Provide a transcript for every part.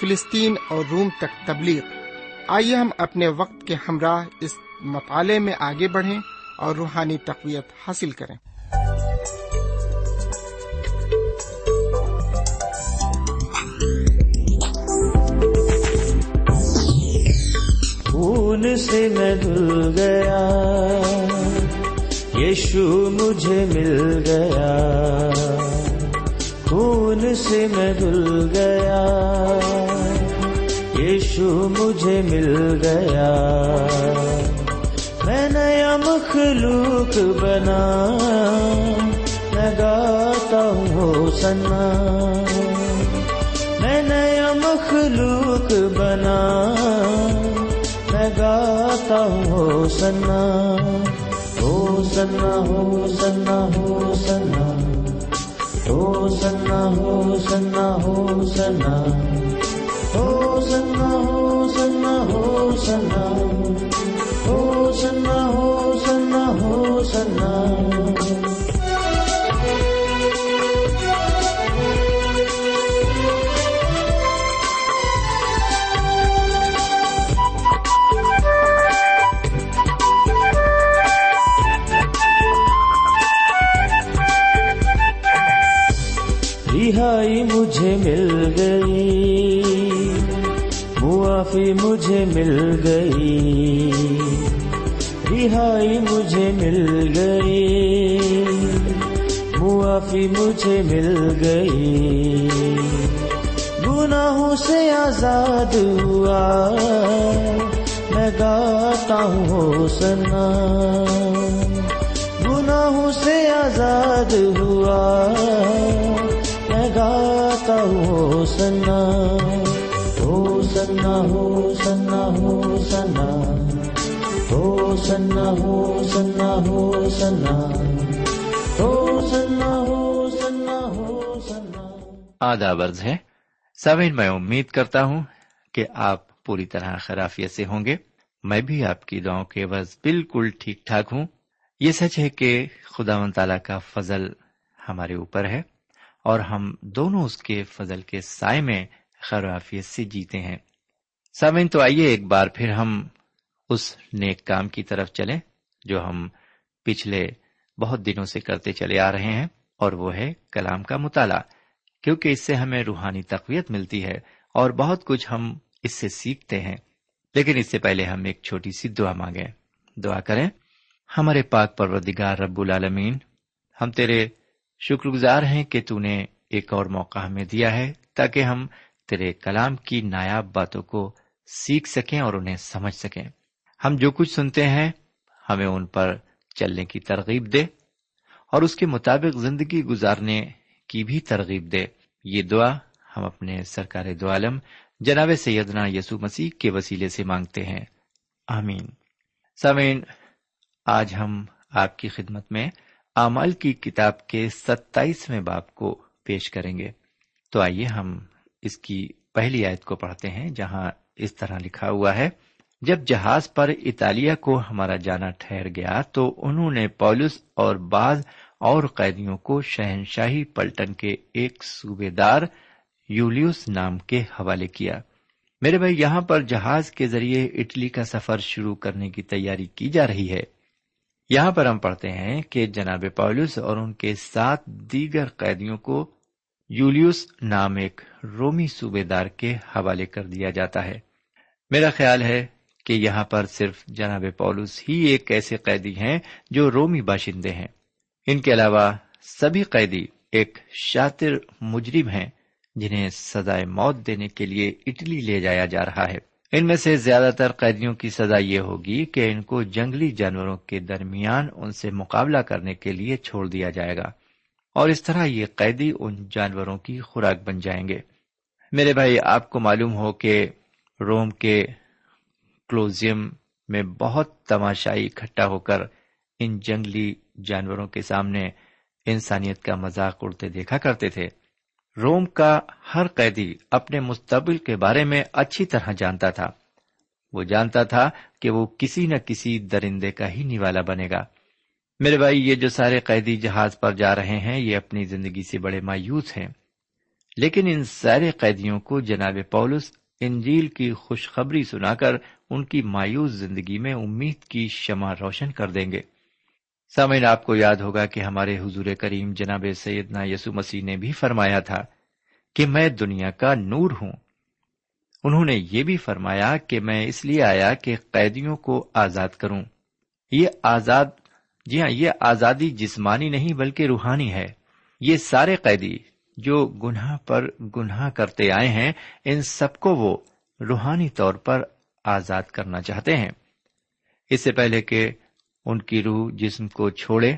فلسطین اور روم تک تبلیغ۔ آئیے ہم اپنے وقت کے ہمراہ اس مطالعے میں آگے بڑھیں اور روحانی تقویت حاصل کریں۔ خون سے میں دھل گیا، یشو مجھے مل گیا۔ خون سے میں دھل گیا۔ یشو مجھے مل گیا۔ میں نیا مخلوق بنا۔ میں گاتا ہوں سنا میں نیا مخلوق بنا۔ میں گاتا ہوں سنا ہو سنا ہو سنا ہو سنا ہو سنا ہو سنا ہو سنا ہو سنا ہو سنا ہو سنا ہو سنا ہو سنا ہو سنا رہائی مجھے مل گئی، معافی مجھے مل گئی، رہائی مجھے مل گئی، معافی مجھے مل گئی۔ گناہوں سے آزاد ہوا، میں گاتا ہوں سنا۔ گناہوں سے آزاد ہوا میں گاتا ہوں سنا، ہو سنا ہو سنا ہو سنا ہو سنا ہو سنا ہو سنا ہو سنا ہو سنا ہو سنا۔ آداب عرض ہے سوین میں امید کرتا ہوں کہ آپ پوری طرح خرافیت سے ہوں گے۔ میں بھی آپ کی دعاؤں کے عوض بالکل ٹھیک ٹھاک ہوں۔ یہ سچ ہے کہ خدا و تعالی کا فضل ہمارے اوپر ہے۔ اور ہم دونوں اس کے فضل کے سائے میں خرافیت سے جیتے ہیں۔ سامعین، تو آئیے ایک بار پھر ہم اس نیک کام کی طرف چلیں جو ہم پچھلے بہت دنوں سے کرتے چلے آ رہے ہیں، اور وہ ہے کلام کا مطالعہ۔ کیونکہ اس سے ہمیں روحانی تقویت ملتی ہے اور بہت کچھ ہم اس سے سیکھتے ہیں۔ لیکن اس سے پہلے ہم ایک چھوٹی سی دعا مانگیں۔ دعا کریں، ہمارے پاک پروردگار رب العالمین، ہم تیرے شکر گزار ہیں کہ تو نے ایک اور موقع ہمیں دیا ہے تاکہ ہم تیرے کلام کی نایاب باتوں کو سیکھ سکیں اور انہیں سمجھ سکیں۔ ہم جو کچھ سنتے ہیں، ہمیں ان پر چلنے کی ترغیب دے اور اس کے مطابق زندگی گزارنے کی بھی ترغیب دے۔ یہ دعا ہم اپنے سرکار دو عالم، جناب سیدنا یسو مسیح کے وسیلے سے مانگتے ہیں۔ آمین۔ سمین آج ہم آپ کی خدمت میں اعمال کی کتاب کے ستائیسویں باپ کو پیش کریں گے۔ تو آئیے ہم اس کی پہلی آیت کو پڑھتے ہیں، جہاں اس طرح لکھا ہوا ہے، جب جہاز پر اطالیہ کو ہمارا جانا ٹھہر گیا تو انہوں نے پولس اور بعض اور قیدیوں کو شہنشاہی پلٹن کے ایک صوبے دار یولیوس نام کے حوالے کیا۔ میرے بھائی، یہاں پر جہاز کے ذریعے اٹلی کا سفر شروع کرنے کی تیاری کی جا رہی ہے۔ یہاں پر ہم پڑھتے ہیں کہ جناب پولس اور ان کے سات دیگر قیدیوں کو یولیوس نام ایک رومی صوبے دار کے حوالے کر دیا جاتا ہے۔ میرا خیال ہے کہ یہاں پر صرف جناب پولس ہی ایک ایسے قیدی ہیں جو رومی باشندے ہیں۔ ان کے علاوہ سبھی قیدی ایک شاطر مجرم ہیں جنہیں سزائے موت دینے کے لیے اٹلی لے جایا جا رہا ہے۔ ان میں سے زیادہ تر قیدیوں کی سزا یہ ہوگی کہ ان کو جنگلی جانوروں کے درمیان ان سے مقابلہ کرنے کے لیے چھوڑ دیا جائے گا۔ اور اس طرح یہ قیدی ان جانوروں کی خوراک بن جائیں گے۔ میرے بھائی، آپ کو معلوم ہو کہ روم کے کلوزیم میں بہت تماشائی اکٹھا ہو کر ان جنگلی جانوروں کے سامنے انسانیت کا مذاق اڑتے دیکھا کرتے تھے۔ روم کا ہر قیدی اپنے مستقبل کے بارے میں اچھی طرح جانتا تھا۔ وہ جانتا تھا کہ وہ کسی نہ کسی درندے کا ہی نوالا بنے گا۔ میرے بھائی، یہ جو سارے قیدی جہاز پر جا رہے ہیں، یہ اپنی زندگی سے بڑے مایوس ہیں۔ لیکن ان سارے قیدیوں کو جناب پولس انجیل کی خوشخبری سنا کر ان کی مایوس زندگی میں امید کی شمع روشن کر دیں گے۔ سامعین، آپ کو یاد ہوگا کہ ہمارے حضور کریم جناب سیدنا یسو مسیح نے بھی فرمایا تھا کہ میں دنیا کا نور ہوں۔ انہوں نے یہ بھی فرمایا کہ میں اس لیے آیا کہ قیدیوں کو آزاد کروں۔ یہ آزاد جی ہاں یہ آزادی جسمانی نہیں بلکہ روحانی ہے۔ یہ سارے قیدی جو گناہ پر گناہ کرتے آئے ہیں، ان سب کو وہ روحانی طور پر آزاد کرنا چاہتے ہیں۔ اس سے پہلے کہ ان کی روح جسم کو چھوڑے،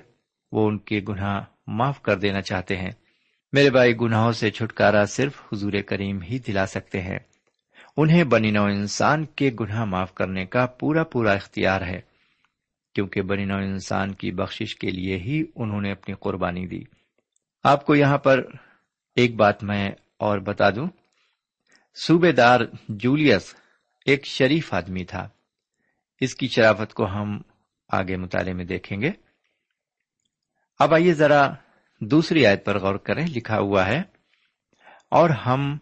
وہ ان کے گناہ معاف کر دینا چاہتے ہیں۔ میرے بھائی، گناہوں سے چھٹکارا صرف حضور کریم ہی دلا سکتے ہیں۔ انہیں بنی نو انسان کے گناہ معاف کرنے کا پورا پورا اختیار ہے، کیونکہ بنی نو انسان کی بخشش کے لیے ہی انہوں نے اپنی قربانی دی۔ آپ کو یہاں پر ایک بات میں اور بتا دوں۔ صوبے دار جولیس ایک شریف آدمی تھا۔ اس کی شرافت کو ہم آگے مطالعے میں دیکھیں گے۔ اب آئیے ذرا دوسری آیت پر غور کریں، لکھا ہوا ہے، اور ہم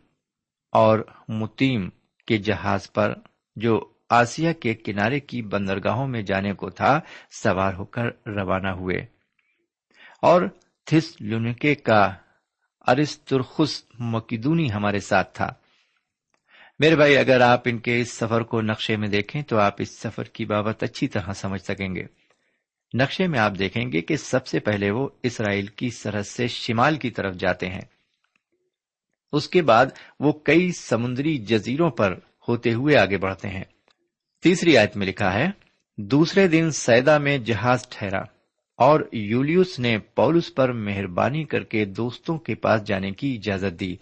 اور متیم کے جہاز پر جو آسیا کے کنارے کی بندرگاہوں میں جانے کو تھا، سوار ہو کر روانہ ہوئے۔ اور تھس لونکے کا ارسترخس مکیدونی ہمارے ساتھ تھا۔ میرے بھائی، اگر آپ ان کے اس سفر کو نقشے میں دیکھیں تو آپ اس سفر کی بابت اچھی طرح سمجھ سکیں گے۔ نقشے میں آپ دیکھیں گے کہ سب سے پہلے وہ اسرائیل کی سرحد سے شمال کی طرف جاتے ہیں۔ اس کے بعد وہ کئی سمندری جزیروں پر ہوتے ہوئے آگے بڑھتے ہیں۔ تیسری آیت میں لکھا ہے، دوسرے دن سیدا میں جہاز ٹھہرا اور یولیوس نے پولس پر مہربانی کر کے دوستوں کے پاس جانے کی اجازت دی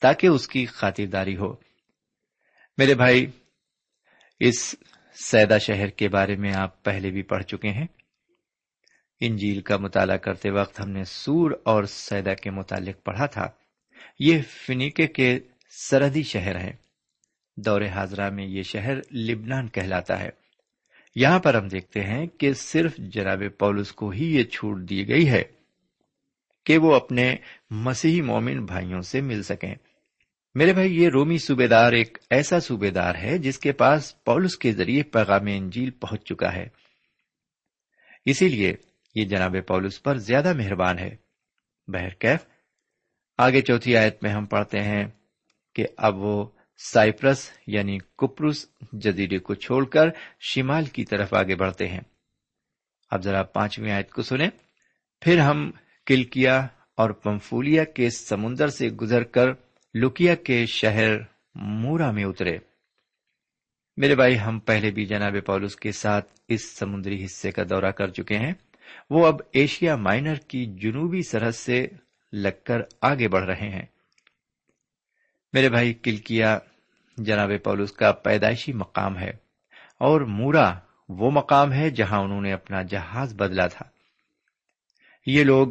تاکہ اس کی خاطرداری ہو۔ میرے بھائی، اس سیدا شہر کے بارے میں آپ پہلے بھی پڑھ چکے ہیں۔ انجیل کا مطالعہ کرتے وقت ہم نے سور اور سیدا کے متعلق پڑھا تھا۔ یہ فنیکے کے سرحدی شہر ہے دور حاضرہ میں یہ شہر لبنان کہلاتا ہے۔ یہاں پر ہم دیکھتے ہیں کہ صرف جناب پولس کو ہی یہ چھوٹ دی گئی ہے کہ وہ اپنے مسیحی مومن بھائیوں سے مل سکیں۔ میرے بھائی، یہ رومی صوبے دار ایک ایسا صوبے دار ہے جس کے پاس پولس کے ذریعے پیغام انجیل پہنچ چکا ہے۔ اسی لیے یہ جناب پولس پر زیادہ مہربان ہے۔ بہرکیف آگے چوتھی آیت میں ہم پڑھتے ہیں کہ اب وہ سائپرس یعنی کپروس جزیرے کو چھوڑ کر شمال کی طرف آگے بڑھتے ہیں۔ اب ذرا پانچویں آیت کو سنیں۔ پھر ہم کلکیا اور پمفولیا کے سمندر سے گزر کر لکیا کے شہر مورا میں اترے۔ میرے بھائی، ہم پہلے بھی جناب پولس کے ساتھ اس سمندری حصے کا دورہ کر چکے ہیں۔ وہ اب ایشیا مائنر کی جنوبی سرحد سے لگ کر آگے بڑھ رہے ہیں۔ میرے بھائی، کلکیا جناب پولس کا پیدائشی مقام ہے اور مورا وہ مقام ہے جہاں انہوں نے اپنا جہاز بدلا تھا۔ یہ لوگ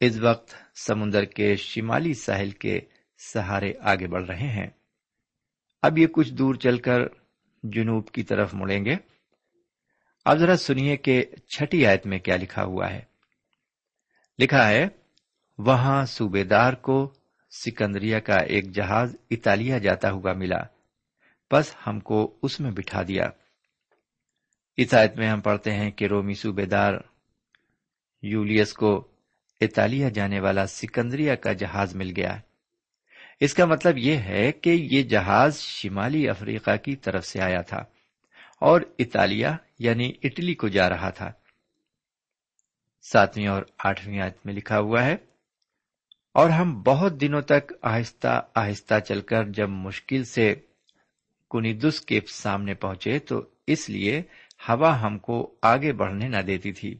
اس وقت سمندر کے شمالی ساحل کے سہارے آگے بڑھ رہے ہیں۔ اب یہ کچھ دور چل کر جنوب کی طرف مڑیں گے۔ اب ذرا سنیے کہ چھٹی آیت میں کیا لکھا ہوا ہے۔ لکھا ہے، وہاں صوبے دار کو سکندریا کا ایک جہاز اطالیہ جاتا ہوا ملا۔ بس ہم کو اس میں بٹھا دیا۔ اس آیت میں ہم پڑھتے ہیں کہ رومی صوبے دار یولیس کو اطالیہ جانے والا سکندریا کا جہاز مل گیا۔ اس کا مطلب یہ ہے کہ یہ جہاز شمالی افریقہ کی طرف سے آیا تھا اور اطالیہ یعنی اٹلی کو جا رہا تھا۔ ساتویں اور آٹھویں آیت میں لکھا ہوا ہے، اور ہم بہت دنوں تک آہستہ آہستہ چل کر جب مشکل سے کنیدس کے سامنے پہنچے تو اس لیے ہوا ہم کو آگے بڑھنے نہ دیتی تھی۔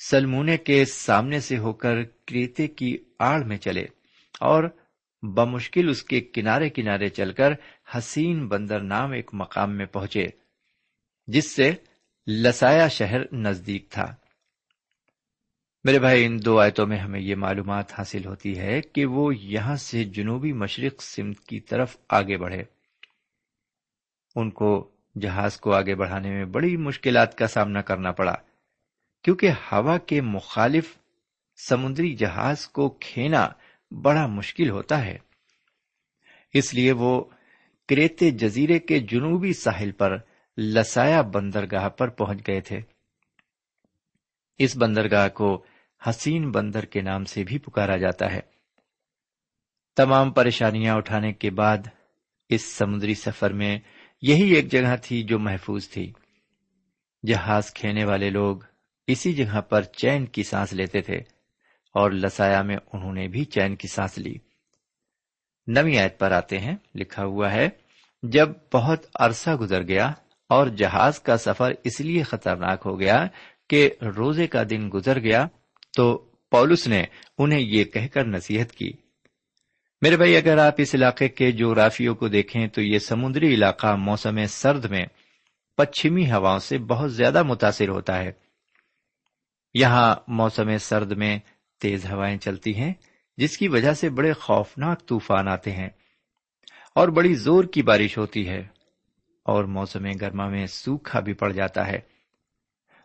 سلمونے کے سامنے سے ہو کر کریتے کی آڑ میں چلے اور بمشکل اس کے کنارے کنارے چل کر حسین بندر نام ایک مقام میں پہنچے، جس سے لسایا شہر نزدیک تھا۔ میرے بھائی، ان دو آیتوں میں ہمیں یہ معلومات حاصل ہوتی ہے کہ وہ یہاں سے جنوبی مشرق سمت کی طرف آگے بڑھے۔ ان کو جہاز کو آگے بڑھانے میں بڑی مشکلات کا سامنا کرنا پڑا، کیونکہ ہوا کے مخالف سمندری جہاز کو کھینا بڑا مشکل ہوتا ہے۔ اس لیے وہ کریتے جزیرے کے جنوبی ساحل پر لسایا بندرگاہ پر پہنچ گئے تھے۔ اس بندرگاہ کو حسین بندر کے نام سے بھی پکارا جاتا ہے۔ تمام پریشانیاں اٹھانے کے بعد اس سمندری سفر میں یہی ایک جگہ تھی جو محفوظ تھی۔ جہاز کھینے والے لوگ اسی جگہ پر چین کی سانس لیتے تھے۔ اور لسایا میں انہوں نے بھی چین کی سانس لی۔ نوی آیت پر آتے ہیں، لکھا ہوا ہے، جب بہت عرصہ گزر گیا اور جہاز کا سفر اس لیے خطرناک ہو گیا کہ روزے کا دن گزر گیا، تو پولس نے انہیں یہ کہہ کر نصیحت کی۔ میرے بھائی، اگر آپ اس علاقے کے جغرافیوں کو دیکھیں تو یہ سمندری علاقہ موسم سرد میں پچھمی ہواؤں سے بہت زیادہ متاثر ہوتا ہے۔ یہاں موسم سرد میں تیز ہوائیں چلتی ہیں، جس کی وجہ سے بڑے خوفناک طوفان آتے ہیں اور بڑی زور کی بارش ہوتی ہے اور موسم گرما میں سوکھا بھی پڑ جاتا ہے۔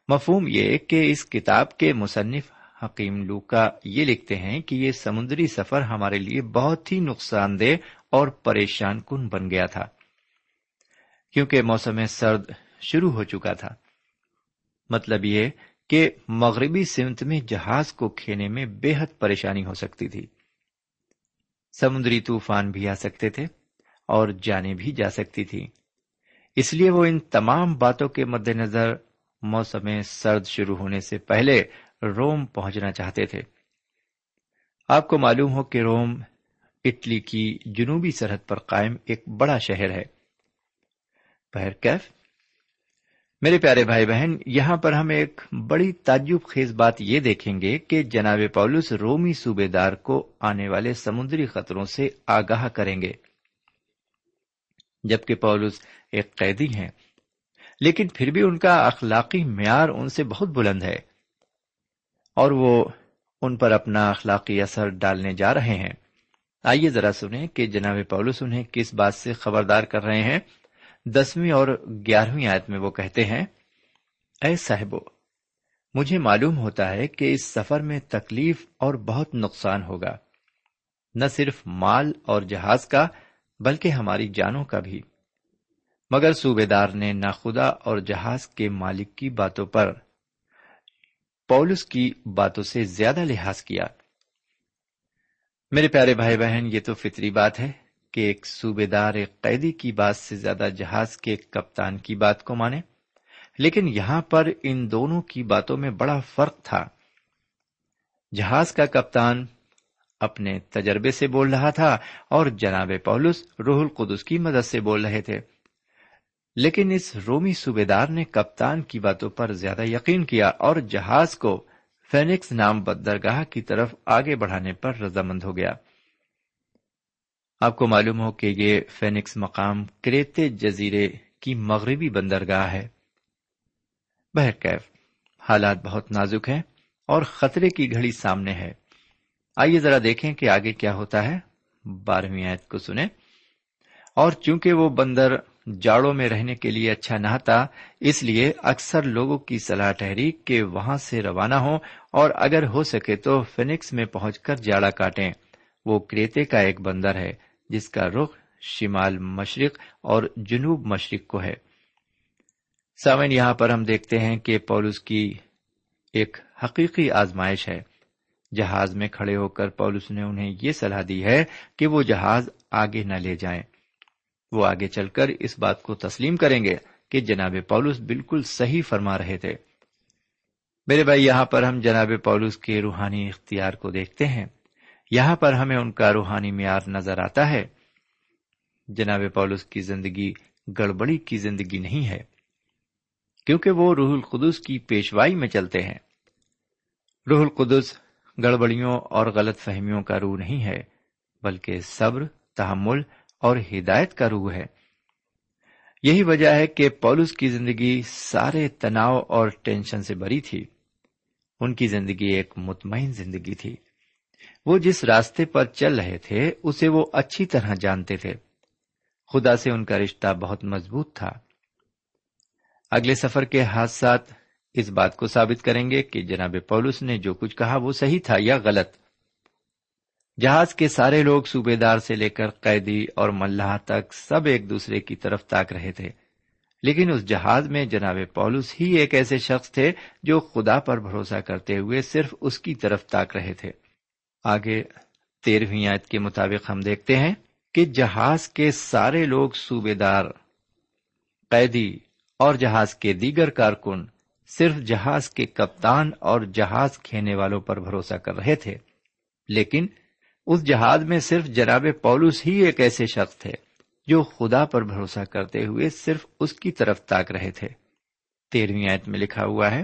مفہوم یہ کہ اس کتاب کے مصنف حکیم لوکا یہ لکھتے ہیں کہ یہ سمندری سفر ہمارے لیے بہت ہی نقصان دہ اور پریشان کن بن گیا تھا، کیونکہ موسم سرد شروع ہو چکا تھا۔ مطلب یہ کہ مغربی سمت میں جہاز کو کھینے میں بے حد پریشانی ہو سکتی تھی۔ سمندری طوفان بھی آ سکتے تھے اور جانے بھی جا سکتی تھی اس لیے وہ ان تمام باتوں کے مد نظر موسم سرد شروع ہونے سے پہلے روم پہنچنا چاہتے تھے۔ آپ کو معلوم ہو کہ روم اٹلی کی جنوبی سرحد پر قائم ایک بڑا شہر ہے۔ کیف میرے پیارے بھائی بہن، یہاں پر ہم ایک بڑی تعجب خیز بات یہ دیکھیں گے کہ جناب پولس رومی صوبے دار کو آنے والے سمندری خطروں سے آگاہ کریں گے۔ جبکہ پولس ایک قیدی ہیں، لیکن پھر بھی ان کا اخلاقی معیار ان سے بہت بلند ہے اور وہ ان پر اپنا اخلاقی اثر ڈالنے جا رہے ہیں۔ آئیے ذرا سنیں کہ جناب پولس انہیں کس بات سے خبردار کر رہے ہیں۔ دسویں اور گیارہویں آیت میں وہ کہتے ہیں، اے صاحبو، مجھے معلوم ہوتا ہے کہ اس سفر میں تکلیف اور بہت نقصان ہوگا، نہ صرف مال اور جہاز کا بلکہ ہماری جانوں کا بھی۔ مگر صوبے دار نے نہ خدا اور جہاز کے مالک کی باتوں پر پولس کی باتوں سے زیادہ لحاظ کیا۔ میرے پیارے بھائی بہن، یہ تو فطری بات ہے۔ کہ ایک صوبے دار ایک قیدی کی بات سے زیادہ جہاز کے کپتان کی بات کو مانے۔ لیکن یہاں پر ان دونوں کی باتوں میں بڑا فرق تھا۔ جہاز کا کپتان اپنے تجربے سے بول رہا تھا اور جناب پولس روح القدس کی مدد سے بول رہے تھے۔ لیکن اس رومی صوبے دار نے کپتان کی باتوں پر زیادہ یقین کیا اور جہاز کو فینکس نام بدرگاہ کی طرف آگے بڑھانے پر رضامند ہو گیا۔ آپ کو معلوم ہو کہ یہ فینکس مقام کریتے جزیرے کی مغربی بندرگاہ ہے۔ بہرکیف حالات بہت نازک ہیں اور خطرے کی گھڑی سامنے ہے۔ آئیے ذرا دیکھیں کہ آگے کیا ہوتا ہے۔ بارہویں آیت کو سنیں۔ اور چونکہ وہ بندر جاڑوں میں رہنے کے لیے اچھا نہ تھا اس لیے اکثر لوگوں کی صلاح ٹھہری کہ وہاں سے روانہ ہوں اور اگر ہو سکے تو فینکس میں پہنچ کر جاڑا کاٹیں۔ وہ کریتے کا ایک بندر ہے۔ جس کا رخ شمال مشرق اور جنوب مشرق کو ہے۔ سامن یہاں پر ہم دیکھتے ہیں کہ پولس کی ایک حقیقی آزمائش ہے۔ جہاز میں کھڑے ہو کر پولس نے انہیں یہ صلاح دی ہے کہ وہ جہاز آگے نہ لے جائیں۔ وہ آگے چل کر اس بات کو تسلیم کریں گے کہ جناب پولس بالکل صحیح فرما رہے تھے۔ میرے بھائی، یہاں پر ہم جناب پولس کے روحانی اختیار کو دیکھتے ہیں۔ یہاں پر ہمیں ان کا روحانی معیار نظر آتا ہے۔ جناب پولس کی زندگی گڑبڑی کی زندگی نہیں ہے، کیونکہ وہ روح القدس کی پیشوائی میں چلتے ہیں۔ روح القدس گڑبڑیوں اور غلط فہمیوں کا روح نہیں ہے، بلکہ صبر، تحمل اور ہدایت کا روح ہے۔ یہی وجہ ہے کہ پولس کی زندگی سارے تناؤ اور ٹینشن سے بری تھی۔ ان کی زندگی ایک مطمئن زندگی تھی۔ وہ جس راستے پر چل رہے تھے، اسے وہ اچھی طرح جانتے تھے۔ خدا سے ان کا رشتہ بہت مضبوط تھا۔ اگلے سفر کے حادثات اس بات کو ثابت کریں گے کہ جناب پولس نے جو کچھ کہا وہ صحیح تھا یا غلط۔ جہاز کے سارے لوگ صوبے دار سے لے کر قیدی اور ملاح تک سب ایک دوسرے کی طرف تاک رہے تھے۔ لیکن اس جہاز میں جناب پولس ہی ایک ایسے شخص تھے جو خدا پر بھروسہ کرتے ہوئے صرف اس کی طرف تاک رہے تھے۔ آگے تیرہویں آیت کے مطابق ہم دیکھتے ہیں کہ جہاز کے سارے لوگ صوبے دار قیدی اور جہاز کے دیگر کارکن صرف جہاز کے کپتان اور جہاز کھینے والوں پر بھروسہ کر رہے تھے۔ لیکن اس جہاز میں صرف جناب پولس ہی ایک ایسے شخص تھے جو خدا پر بھروسہ کرتے ہوئے صرف اس کی طرف تاک رہے تھے۔ تیرہویں آیت میں لکھا ہوا ہے،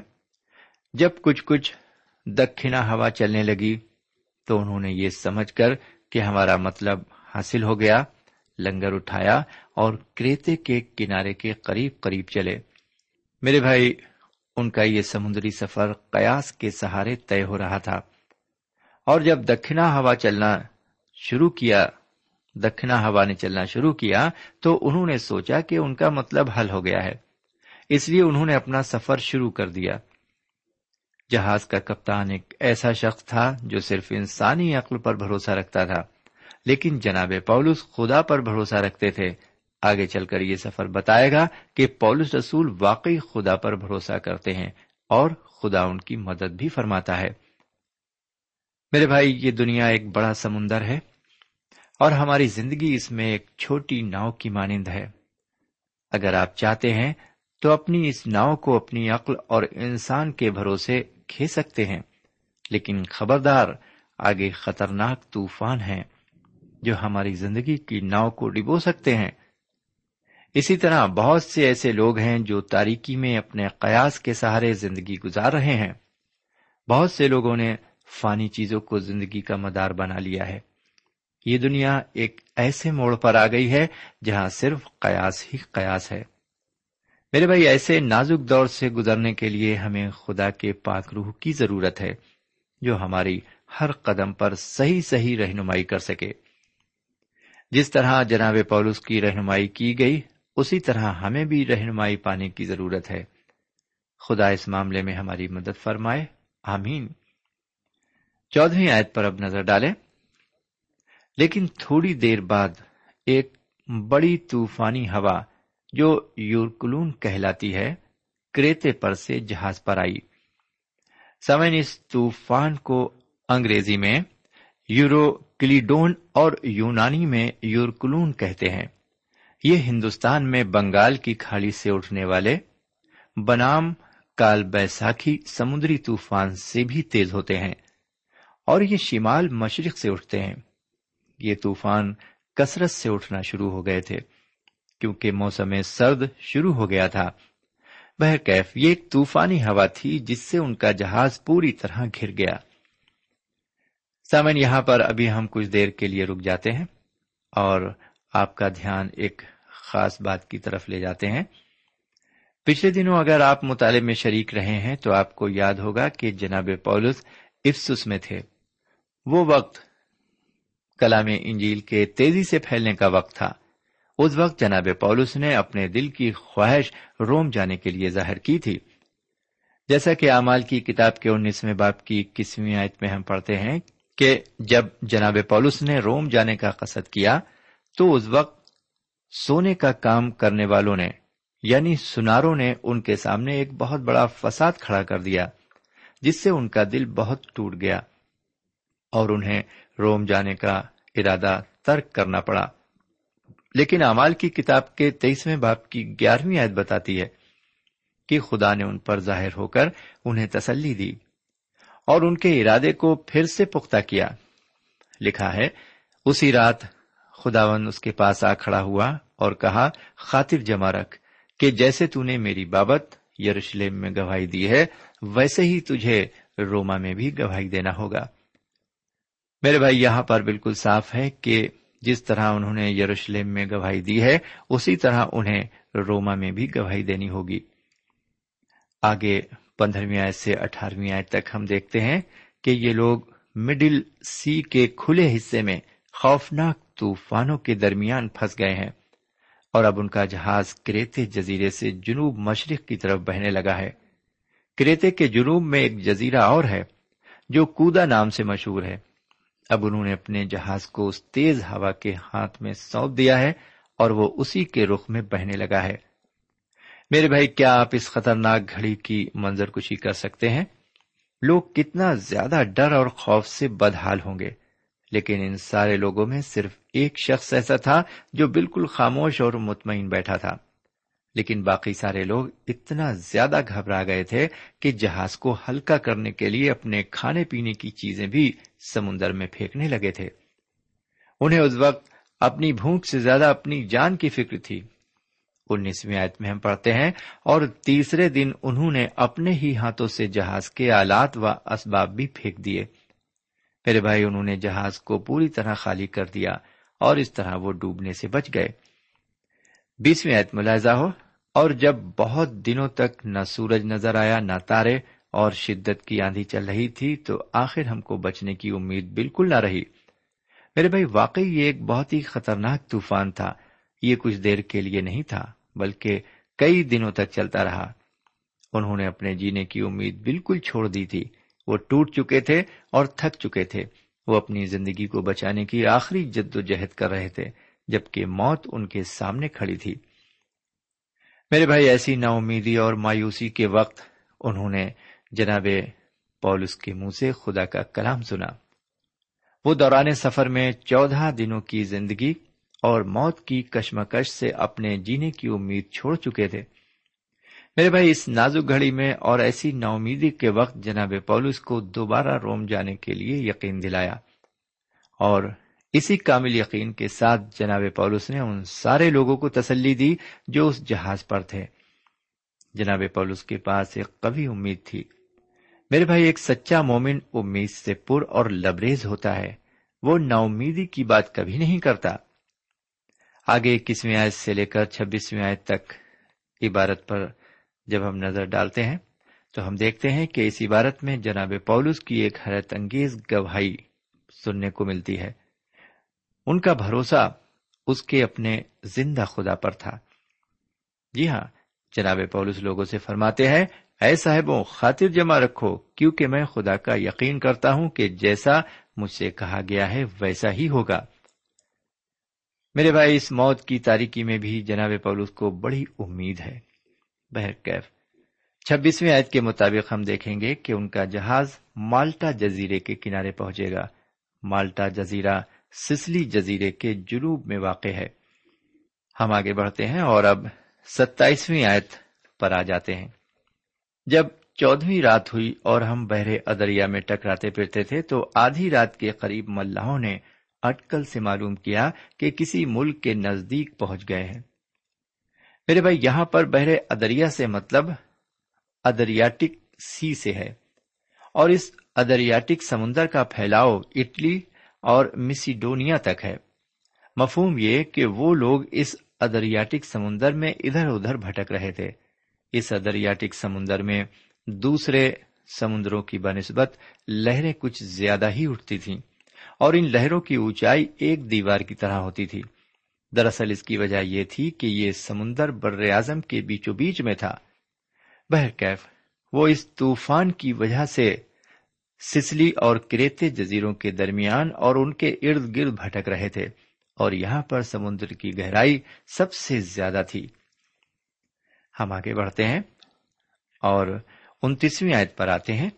جب کچھ کچھ دکھنا ہوا چلنے لگی تو انہوں نے یہ سمجھ کر کہ ہمارا مطلب حاصل ہو گیا، لنگر اٹھایا اور کریتے کے کنارے کے قریب قریب چلے۔ میرے بھائی، ان کا یہ سمندری سفر قیاس کے سہارے طے ہو رہا تھا۔ اور جب دکھنا ہوا چلنا شروع کیا، دکھنا ہوا نے چلنا شروع کیا، تو انہوں نے سوچا کہ ان کا مطلب حل ہو گیا ہے۔ اس لیے انہوں نے اپنا سفر شروع کر دیا۔ جہاز کا کپتان ایک ایسا شخص تھا جو صرف انسانی عقل پر بھروسہ رکھتا تھا، لیکن جناب پولس خدا پر بھروسہ رکھتے تھے۔ آگے چل کر یہ سفر بتائے گا کہ پولس رسول واقعی خدا پر بھروسہ کرتے ہیں اور خدا ان کی مدد بھی فرماتا ہے۔ میرے بھائی، یہ دنیا ایک بڑا سمندر ہے اور ہماری زندگی اس میں ایک چھوٹی ناؤ کی مانند ہے۔ اگر آپ چاہتے ہیں تو اپنی اس ناؤ کو اپنی عقل اور انسان کے بھروسے کھے سکتے ہیں۔ لیکن خبردار، آگے خطرناک طوفان ہیں جو ہماری زندگی کی ناؤ کو ڈبو سکتے ہیں۔ اسی طرح بہت سے ایسے لوگ ہیں جو تاریکی میں اپنے قیاس کے سہارے زندگی گزار رہے ہیں۔ بہت سے لوگوں نے فانی چیزوں کو زندگی کا مدار بنا لیا ہے۔ یہ دنیا ایک ایسے موڑ پر آ گئی ہے جہاں صرف قیاس ہی قیاس ہے۔ میرے بھائی، ایسے نازک دور سے گزرنے کے لیے ہمیں خدا کے پاک روح کی ضرورت ہے جو ہماری ہر قدم پر صحیح صحیح رہنمائی کر سکے۔ جس طرح جناب پولس کی رہنمائی کی گئی، اسی طرح ہمیں بھی رہنمائی پانے کی ضرورت ہے۔ خدا اس معاملے میں ہماری مدد فرمائے۔ آمین۔ چودہویں آیت پر اب نظر ڈالیں۔ لیکن تھوڑی دیر بعد ایک بڑی طوفانی ہوا جو یورکلون کہلاتی ہے، کریتے پر سے جہاز پر آئی۔ سمن اس طوفان کو انگریزی میں یورو کلیڈون اور یونانی میں یورکلون کہتے ہیں۔ یہ ہندوستان میں بنگال کی کھاڑی سے اٹھنے والے بنام کال بیساکھی سمندری طوفان سے بھی تیز ہوتے ہیں اور یہ شمال مشرق سے اٹھتے ہیں۔ یہ طوفان کثرت سے اٹھنا شروع ہو گئے تھے۔ کیونکہ موسم سرد شروع ہو گیا تھا۔ بہرکیف، یہ ایک طوفانی ہوا تھی جس سے ان کا جہاز پوری طرح گر گیا۔ سامن یہاں پر ابھی ہم کچھ دیر کے لیے رک جاتے ہیں اور آپ کا دھیان ایک خاص بات کی طرف لے جاتے ہیں۔ پچھلے دنوں اگر آپ مطالعے میں شریک رہے ہیں تو آپ کو یاد ہوگا کہ جناب پولس افسس میں تھے۔ وہ وقت کلام انجیل کے تیزی سے پھیلنے کا وقت تھا۔ اس وقت جناب پولس نے اپنے دل کی خواہش روم جانے کے لیے ظاہر کی تھی۔ جیسا کہ امال کی کتاب کے انیسویں باپ کی اکیسویں آیت میں ہم پڑھتے ہیں کہ جب جناب پولس نے روم جانے کا قصد کیا تو اس وقت سونے کا کام کرنے والوں نے یعنی سناروں نے ان کے سامنے ایک بہت بڑا فساد کھڑا کر دیا، جس سے ان کا دل بہت ٹوٹ گیا اور انہیں روم جانے کا ارادہ ترک کرنا پڑا۔ لیکن امال کی کتاب کے تیئیسویں باپ کی گیارہویں عید بتاتی ہے کہ خدا نے ان پر ظاہر ہو کر انہیں تسلی دی اور ان کے ارادے کو پھر سے پختہ کیا۔ لکھا ہے، اسی رات خداون اس کے پاس آ کھڑا ہوا اور کہا، خاطر جمع رکھ کہ جیسے تو نے میری بابت یروشلم میں گواہی دی ہے، ویسے ہی تجھے روما میں بھی گواہی دینا ہوگا۔ میرے بھائی، یہاں پر بالکل صاف ہے کہ جس طرح انہوں نے یروشلم میں گواہی دی ہے، اسی طرح انہیں روما میں بھی گواہی دینی ہوگی۔ آگے پندرہویں آئے سے اٹھارہویں آئے تک ہم دیکھتے ہیں کہ یہ لوگ مڈل سی کے کھلے حصے میں خوفناک طوفانوں کے درمیان پھنس گئے ہیں اور اب ان کا جہاز کریتے جزیرے سے جنوب مشرق کی طرف بہنے لگا ہے۔ کریتے کے جنوب میں ایک جزیرہ اور ہے جو کودا نام سے مشہور ہے۔ اب انہوں نے اپنے جہاز کو اس تیز ہوا کے ہاتھ میں سونپ دیا ہے اور وہ اسی کے رخ میں بہنے لگا ہے۔ میرے بھائی، کیا آپ اس خطرناک گھڑی کی منظر کشی کر سکتے ہیں؟ لوگ کتنا زیادہ ڈر اور خوف سے بدحال ہوں گے، لیکن ان سارے لوگوں میں صرف ایک شخص ایسا تھا جو بالکل خاموش اور مطمئن بیٹھا تھا۔ لیکن باقی سارے لوگ اتنا زیادہ گھبرا گئے تھے کہ جہاز کو ہلکا کرنے کے لیے اپنے کھانے پینے کی چیزیں بھی سمندر میں پھینکنے لگے تھے۔ انہیں اس وقت اپنی بھوک سے زیادہ اپنی جان کی فکر تھی۔ انیسویں آیت میں ہم پڑھتے ہیں، اور تیسرے دن انہوں نے اپنے ہی ہاتھوں سے جہاز کے آلات و اسباب بھی پھینک دیے۔ میرے بھائی، انہوں نے جہاز کو پوری طرح خالی کر دیا اور اس طرح وہ ڈوبنے سے بچ گئے۔ بیسویں آیت ملاحظہ ہو۔ اور جب بہت دنوں تک نہ سورج نظر آیا، نہ تارے اور شدت کی آندھی چل رہی تھی، تو آخر ہم کو بچنے کی امید بالکل نہ رہی۔ میرے بھائی، واقعی یہ ایک بہت ہی خطرناک طوفان تھا۔ یہ کچھ دیر کے لیے نہیں تھا، بلکہ کئی دنوں تک چلتا رہا۔ انہوں نے اپنے جینے کی امید بالکل چھوڑ دی تھی۔ وہ ٹوٹ چکے تھے اور تھک چکے تھے۔ وہ اپنی زندگی کو بچانے کی آخری جد و جہد کر رہے تھے، جبکہ موت ان کے سامنے کھڑی تھی۔ میرے بھائی، ایسی نا امیدی اور مایوسی کے وقت انہوں نے جناب پولس کے منہ سے خدا کا کلام سنا۔ وہ دوران سفر میں چودہ دنوں کی زندگی اور موت کی کشمکش سے اپنے جینے کی امید چھوڑ چکے تھے۔ میرے بھائی، اس نازک گھڑی میں اور ایسی نا امیدی کے وقت جناب پولس کو دوبارہ روم جانے کے لیے یقین دلایا اور اسی کامل یقین کے ساتھ جناب پولس نے ان سارے لوگوں کو تسلی دی جو اس جہاز پر تھے۔ جناب پولس کے پاس ایک قوی امید تھی۔ میرے بھائی، ایک سچا مومن امید سے پر اور لبریز ہوتا ہے۔ وہ نا امیدی کی بات کبھی نہیں کرتا۔ آگے اکیسویں آیت سے لے کر چھبیسویں آیت تک عبارت پر جب ہم نظر ڈالتے ہیں، تو ہم دیکھتے ہیں کہ اس عبارت میں جناب پولس کی ایک حیرت انگیز گواہی سننے کو ملتی ہے۔ ان کا بھروسہ اس کے اپنے زندہ خدا پر تھا۔ جی ہاں جناب پولس لوگوں سے فرماتے ہیں، اے صاحبوں، خاطر جمع رکھو، کیونکہ میں خدا کا یقین کرتا ہوں کہ جیسا مجھ سے کہا گیا ہے ویسا ہی ہوگا۔ میرے بھائی، اس موت کی تاریکی میں بھی جناب پولوس کو بڑی امید ہے۔ بہرکیف چھبیسویں آیت کے مطابق ہم دیکھیں گے کہ ان کا جہاز مالٹا جزیرے کے کنارے پہنچے گا۔ مالٹا جزیرہ سسلی جزیرے کے جنوب میں واقع ہے۔ ہم آگے بڑھتے ہیں اور اب ستائیسویں آیت پر آ جاتے ہیں۔ جب چودہویں رات ہوئی اور ہم بحر ادریا میں ٹکراتے پھرتے تھے تو آدھی رات کے قریب ملاحوں نے اٹکل سے معلوم کیا کہ کسی ملک کے نزدیک پہنچ گئے ہیں۔ میرے بھائی، یہاں پر بحر ادریا سے مطلب ادریاٹک سی سے ہے اور اس ادریاٹک سمندر کا پھیلاؤ اٹلی اور مسیڈونیا تک ہے۔ مفہوم یہ کہ وہ لوگ اس ادریاٹک سمندر میں ادھر ادھر بھٹک رہے تھے۔ اس ادریاٹک سمندر میں دوسرے سمندروں کی بنسبت لہریں کچھ زیادہ ہی اٹھتی تھیں اور ان لہروں کی اونچائی ایک دیوار کی طرح ہوتی تھی۔ دراصل اس کی وجہ یہ تھی کہ یہ سمندر بر اعظم کے بیچو بیچ میں تھا۔ بہرکیف، وہ اس طوفان کی وجہ سے سسلی اور کریتے جزیروں کے درمیان اور ان کے ارد گرد بھٹک رہے تھے اور یہاں پر سمندر کی گہرائی سب سے زیادہ تھی۔ ہم آگے بڑھتے ہیں اور انتیسویں آیت پر آتے ہیں۔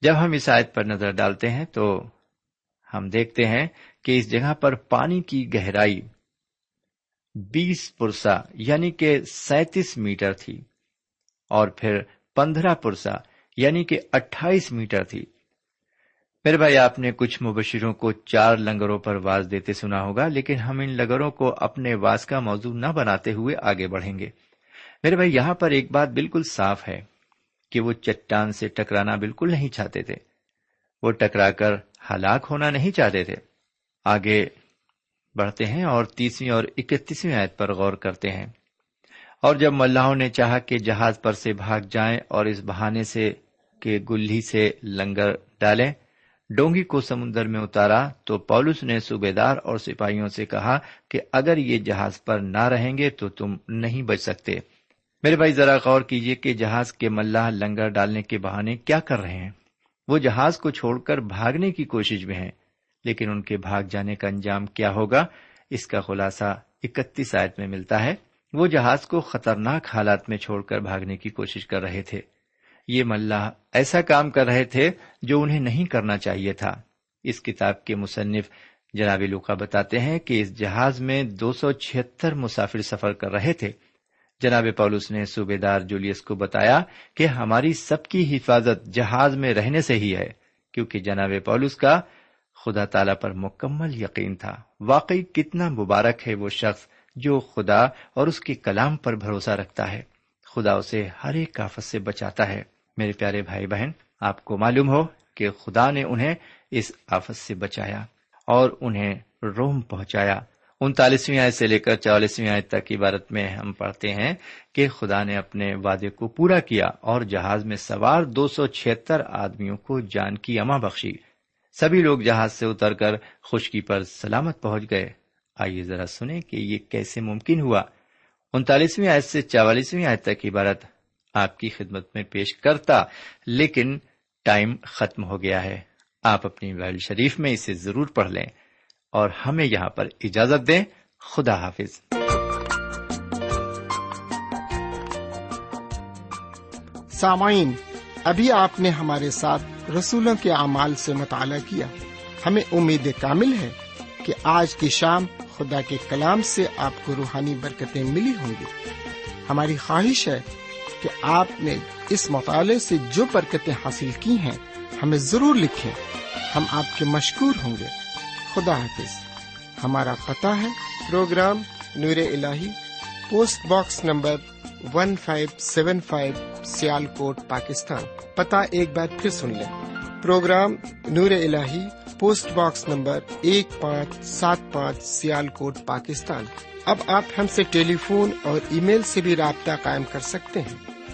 جب ہم اس آیت پر نظر ڈالتے ہیں تو ہم دیکھتے ہیں کہ اس جگہ پر پانی کی گہرائی بیس پرسا یعنی کہ سینتیس میٹر تھی اور پھر پندرہ پرسا یعنی کہ اٹھائیس میٹر تھی۔ میرے بھائی آپ نے کچھ مبشروں کو چار لنگروں پر واز دیتے سنا ہوگا، لیکن ہم ان لنگروں کو اپنے واز کا موضوع نہ بناتے ہوئے آگے بڑھیں گے۔ میرے بھائی، یہاں پر ایک بات بالکل صاف ہے کہ وہ چٹان سے ٹکرانا بالکل نہیں چاہتے تھے۔ وہ ٹکرا کر ہلاک ہونا نہیں چاہتے تھے۔ آگے بڑھتے ہیں اور تیسویں اور اکتیسویں آیت پر غور کرتے ہیں۔ اور جب ملاحوں نے چاہا کہ جہاز پر سے بھاگ جائیں اور اس بہانے سے کہ گلی سے لنگر ڈالیں۔ ڈونگی کو سمندر میں اتارا تو پولس نے صوبے دار اور سپاہیوں سے کہا کہ اگر یہ جہاز پر نہ رہیں گے تو تم نہیں بچ سکتے۔ میرے بھائی، ذرا غور کیجیے کہ جہاز کے ملاح لنگر ڈالنے کے بہانے کیا کر رہے ہیں۔ وہ جہاز کو چھوڑ کر بھاگنے کی کوشش میں ہیں، لیکن ان کے بھاگ جانے کا انجام کیا ہوگا؟ اس کا خلاصہ اکتیس آیت میں ملتا ہے۔ وہ جہاز کو خطرناک حالات میں چھوڑ کر بھاگنے کی کوشش کر رہے تھے۔ یہ ملاح ایسا کام کر رہے تھے جو انہیں نہیں کرنا چاہیے تھا۔ اس کتاب کے مصنف جناب لوکا بتاتے ہیں کہ اس جہاز میں دو سو چھتر مسافر سفر کر رہے تھے۔ جناب پولس نے صوبے دار جولیس کو بتایا کہ ہماری سب کی حفاظت جہاز میں رہنے سے ہی ہے، کیونکہ جناب پولس کا خدا تعالی پر مکمل یقین تھا۔ واقعی کتنا مبارک ہے وہ شخص جو خدا اور اس کے کلام پر بھروسہ رکھتا ہے۔ خدا اسے ہر ایک آفت سے بچاتا ہے۔ میرے پیارے بھائی بہن، آپ کو معلوم ہو کہ خدا نے انہیں اس آفت سے بچایا اور انہیں روم پہنچایا۔ انتالیسویں آئے سے لے کر چوالیسویں آئے تک عبارت میں ہم پڑھتے ہیں کہ خدا نے اپنے وعدے کو پورا کیا اور جہاز میں سوار دو سو چھتر آدمیوں کو جان کی اما بخشی۔ سبھی لوگ جہاز سے اتر کر خشکی پر سلامت پہنچ گئے۔ آئیے ذرا سنیں کہ یہ کیسے ممکن ہوا۔ انتالیسویں آیت سے چوالیسویں آیت تک عبارت آپ کی خدمت میں پیش کرتا، لیکن ٹائم ختم ہو گیا ہے۔ آپ اپنی ویل شریف میں اسے ضرور پڑھ لیں اور ہمیں یہاں پر اجازت دیں۔ خدا حافظ۔ سامعین، ابھی آپ نے ہمارے ساتھ رسولوں کے اعمال سے مطالعہ کیا۔ ہمیں امید کامل ہے کہ آج کی شام خدا کے کلام سے آپ کو روحانی برکتیں ملی ہوں گی۔ ہماری خواہش ہے کہ آپ نے اس مطالعے سے جو برکتیں حاصل کی ہیں، ہمیں ضرور لکھیں۔ ہم آپ کے مشکور ہوں گے۔ خدا حافظ۔ ہمارا پتہ ہے۔ Program Noor ul post box number one five seven five Sialkot Pakistan. پتا ایک بار پھر سن لیں۔ پروگرام نور ال پوسٹ باکس نمبر ایک پانچ سات پانچ سیال کوٹ پاکستان۔ اب آپ ہم سے ٹیلی فون اور ای میل سے بھی رابطہ قائم کر سکتے ہیں۔